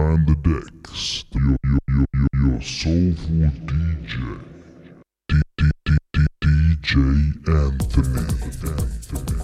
behind the decks, your, your, your, your, soulful DJ, D, D, D, D, DJ Anthony. Anthony.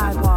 sidewalk.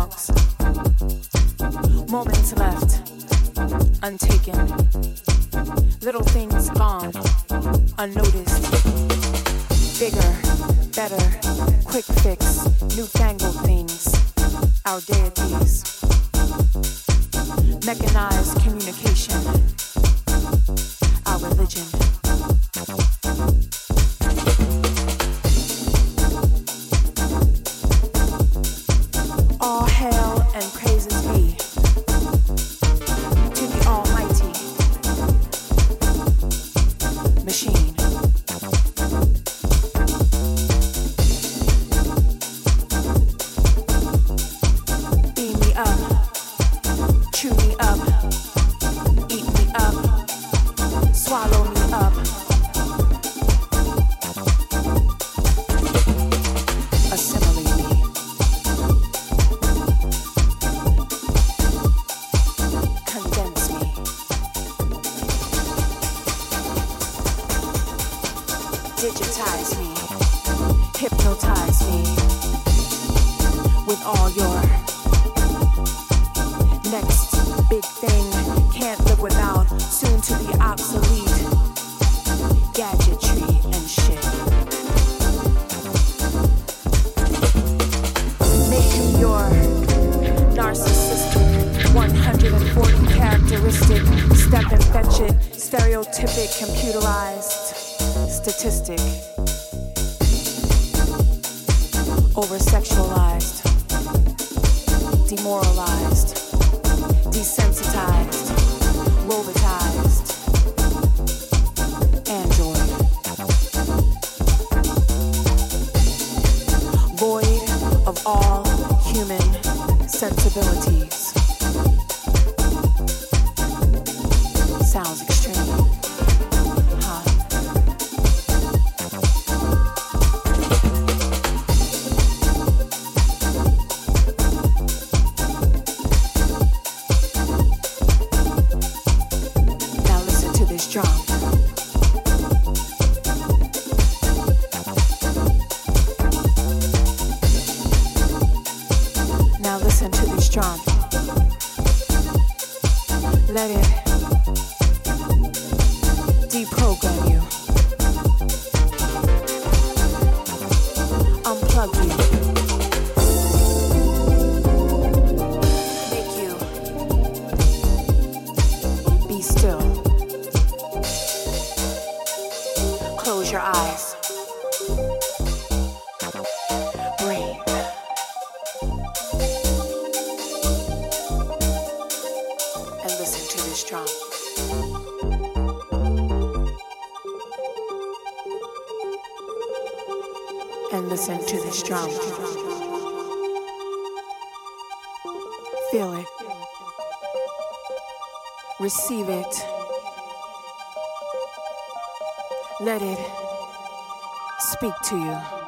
Feel it. Receive it. Let it speak to you.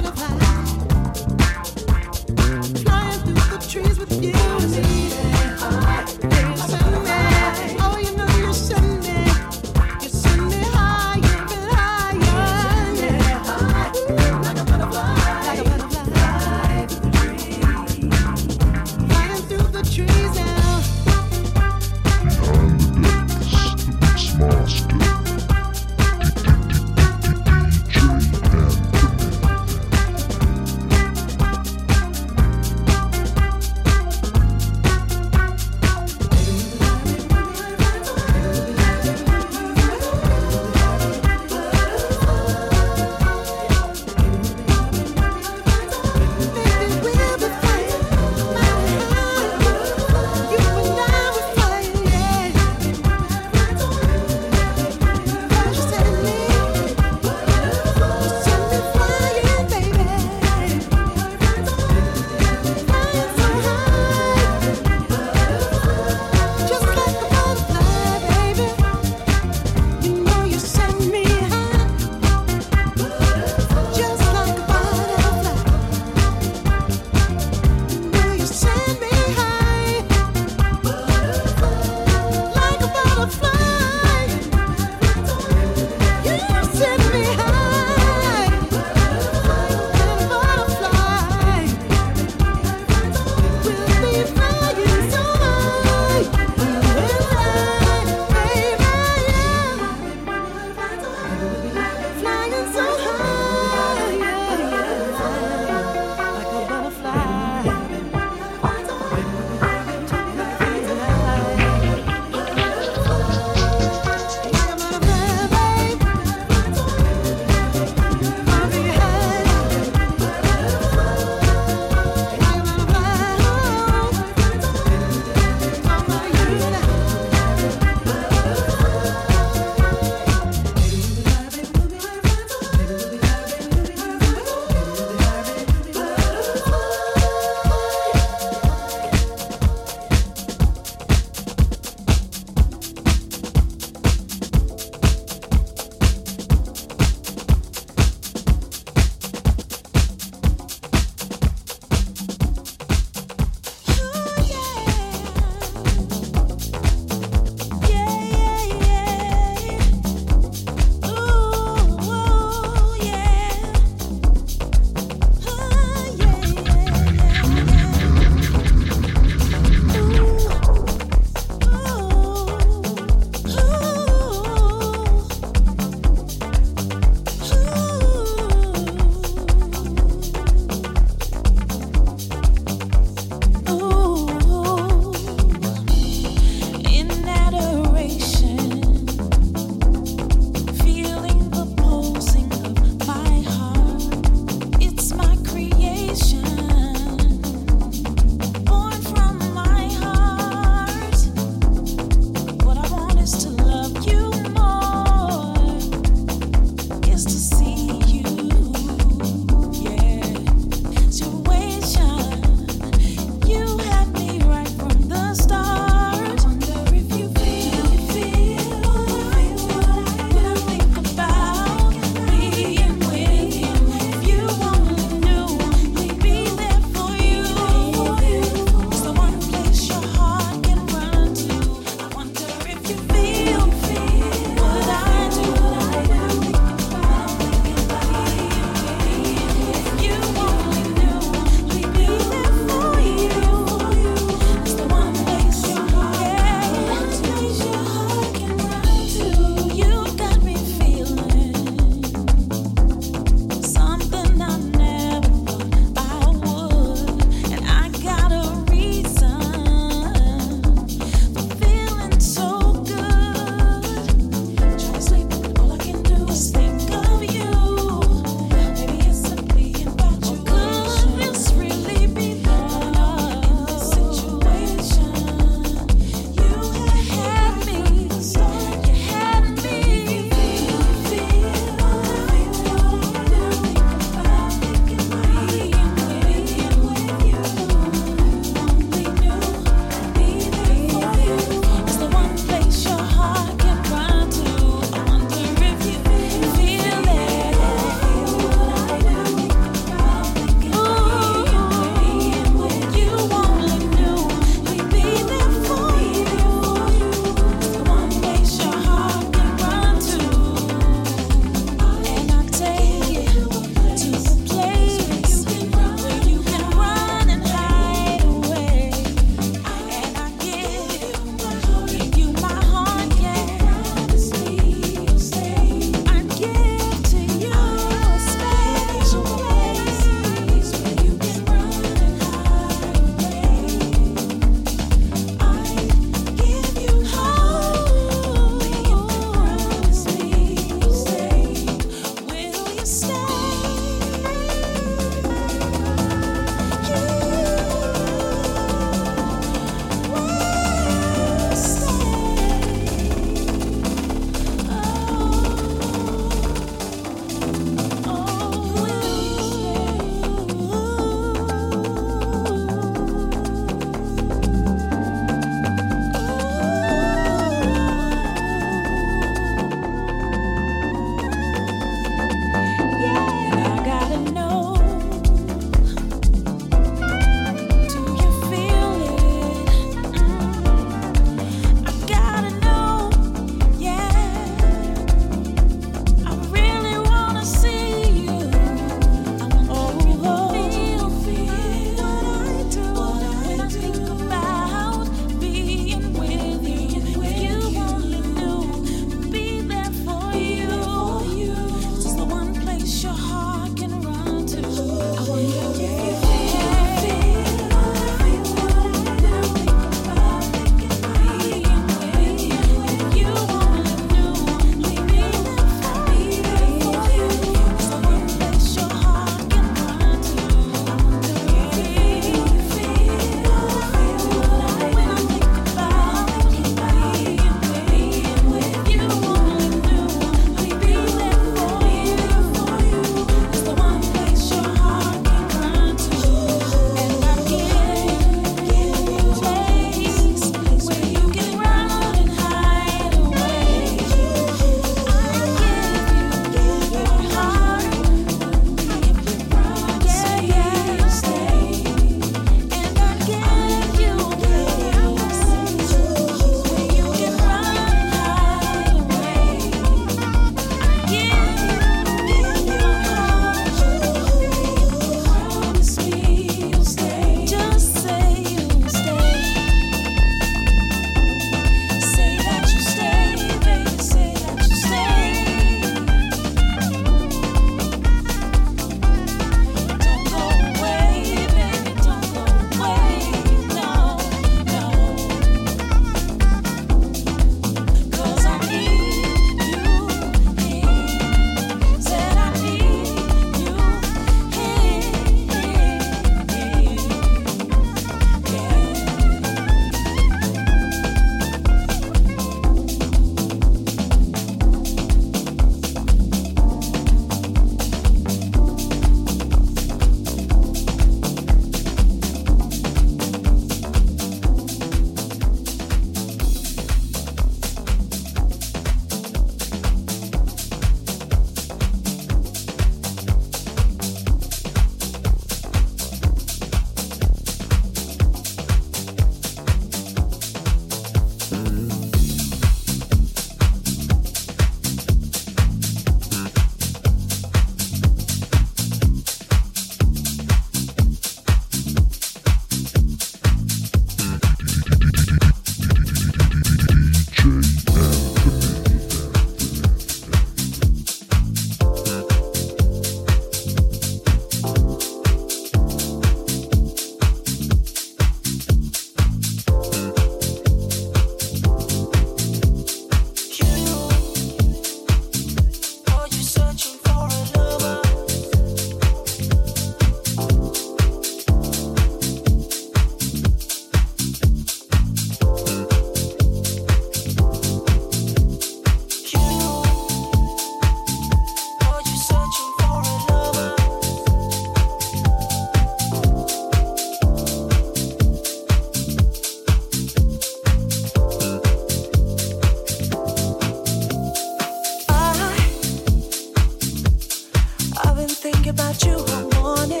think about you all morning.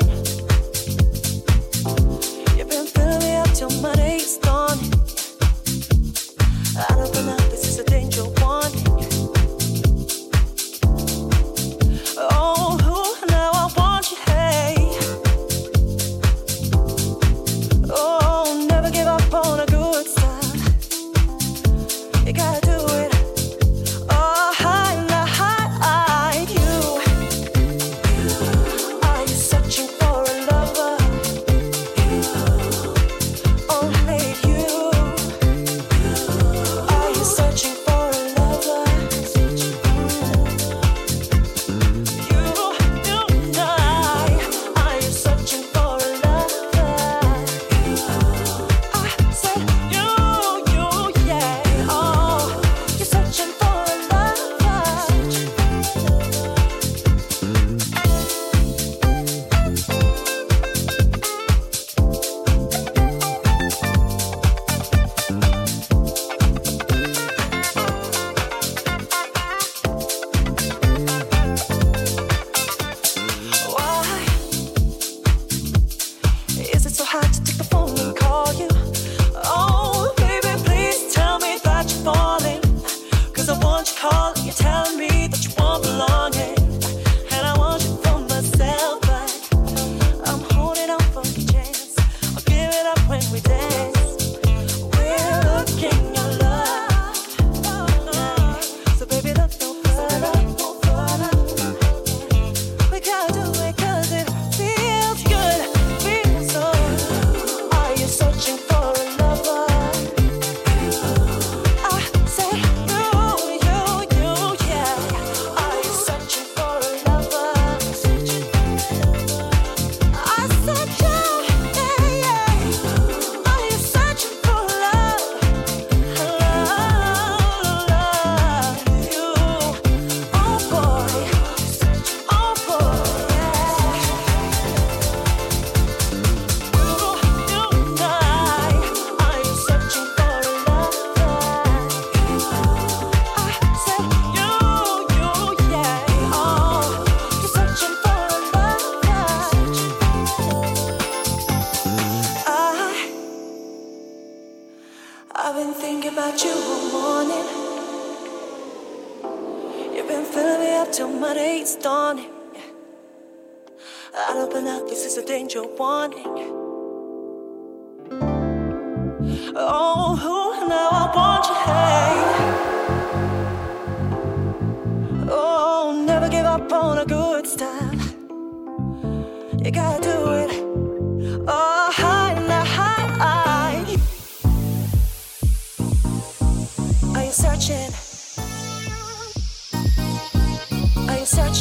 You've been filling me up till money.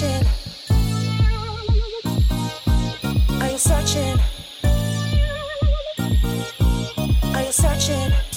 searching? Are you searching? Are you searching?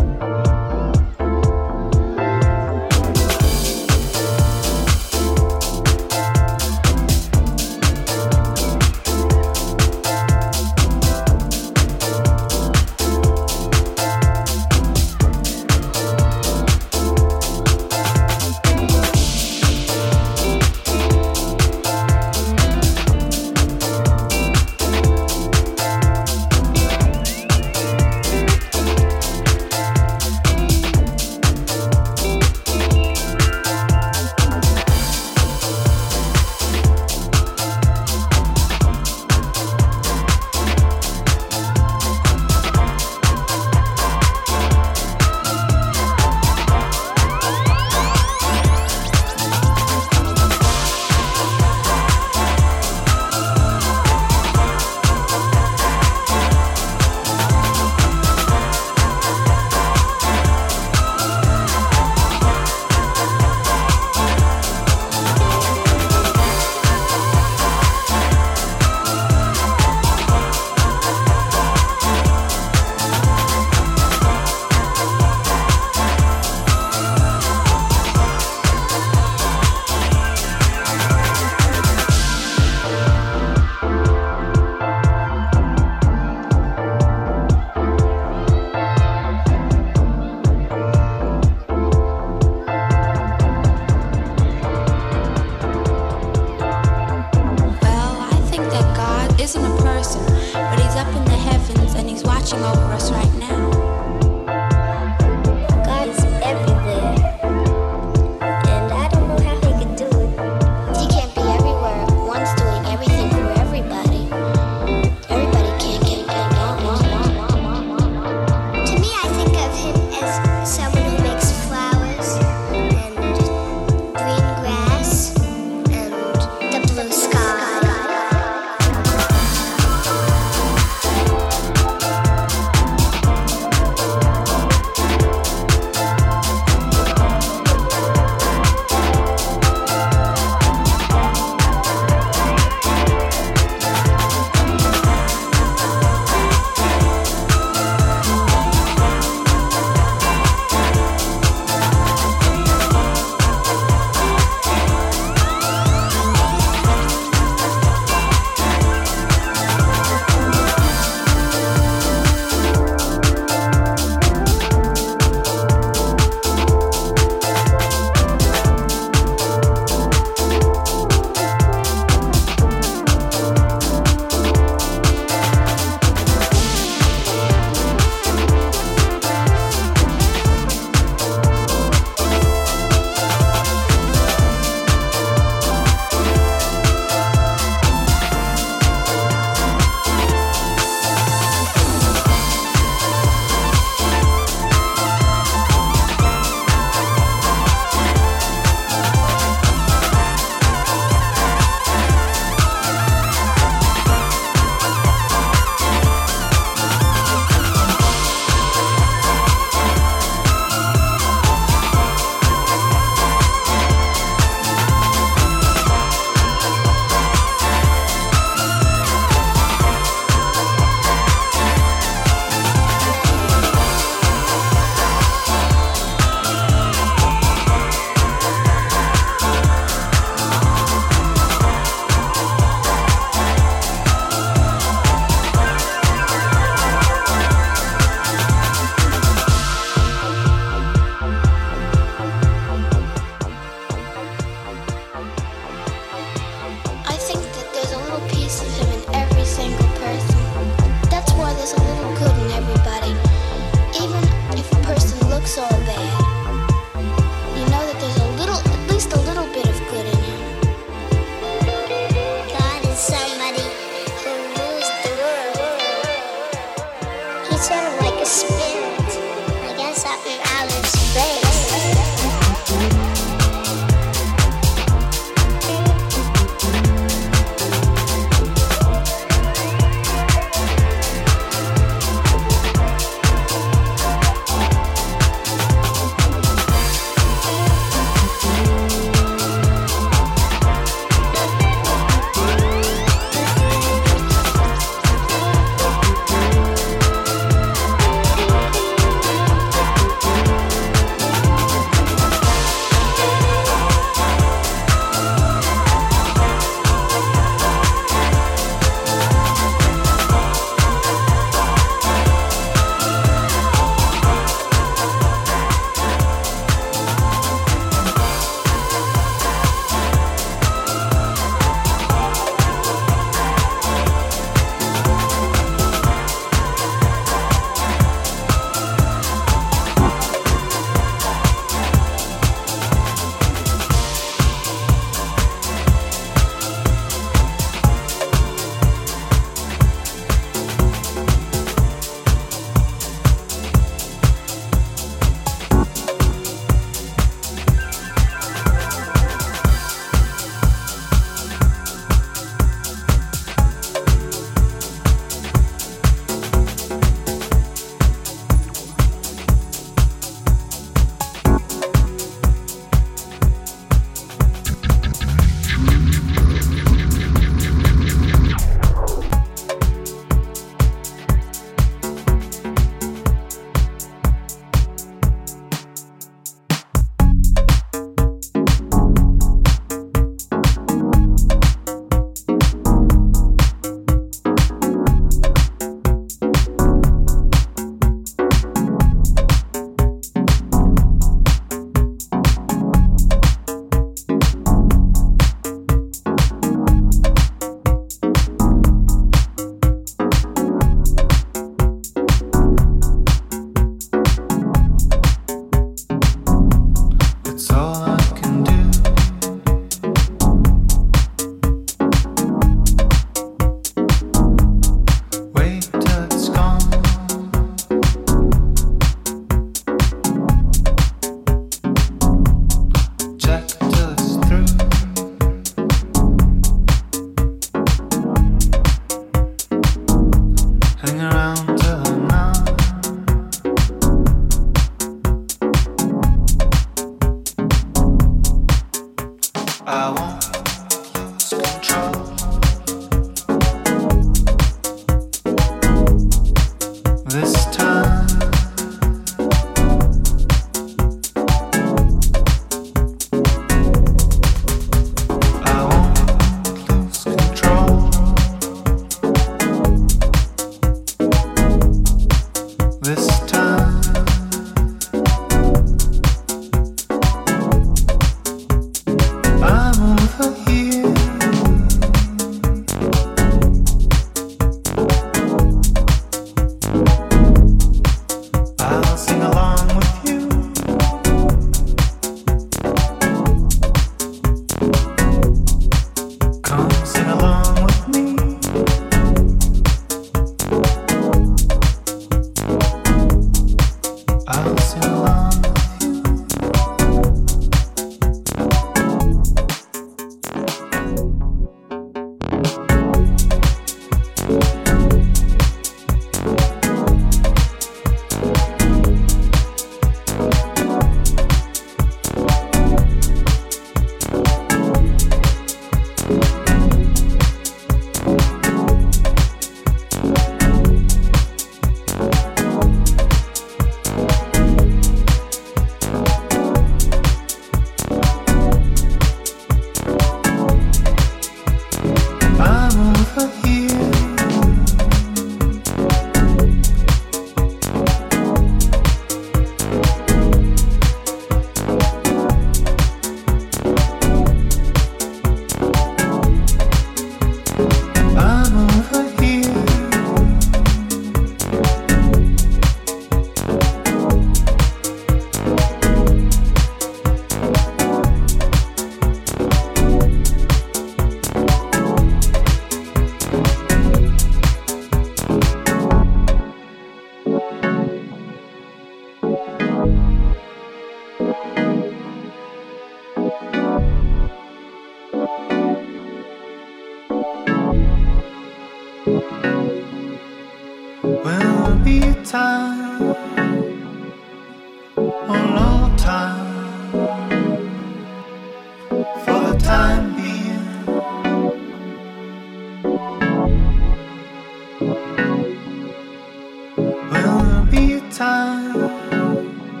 Your soulful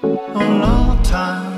DJ, DJ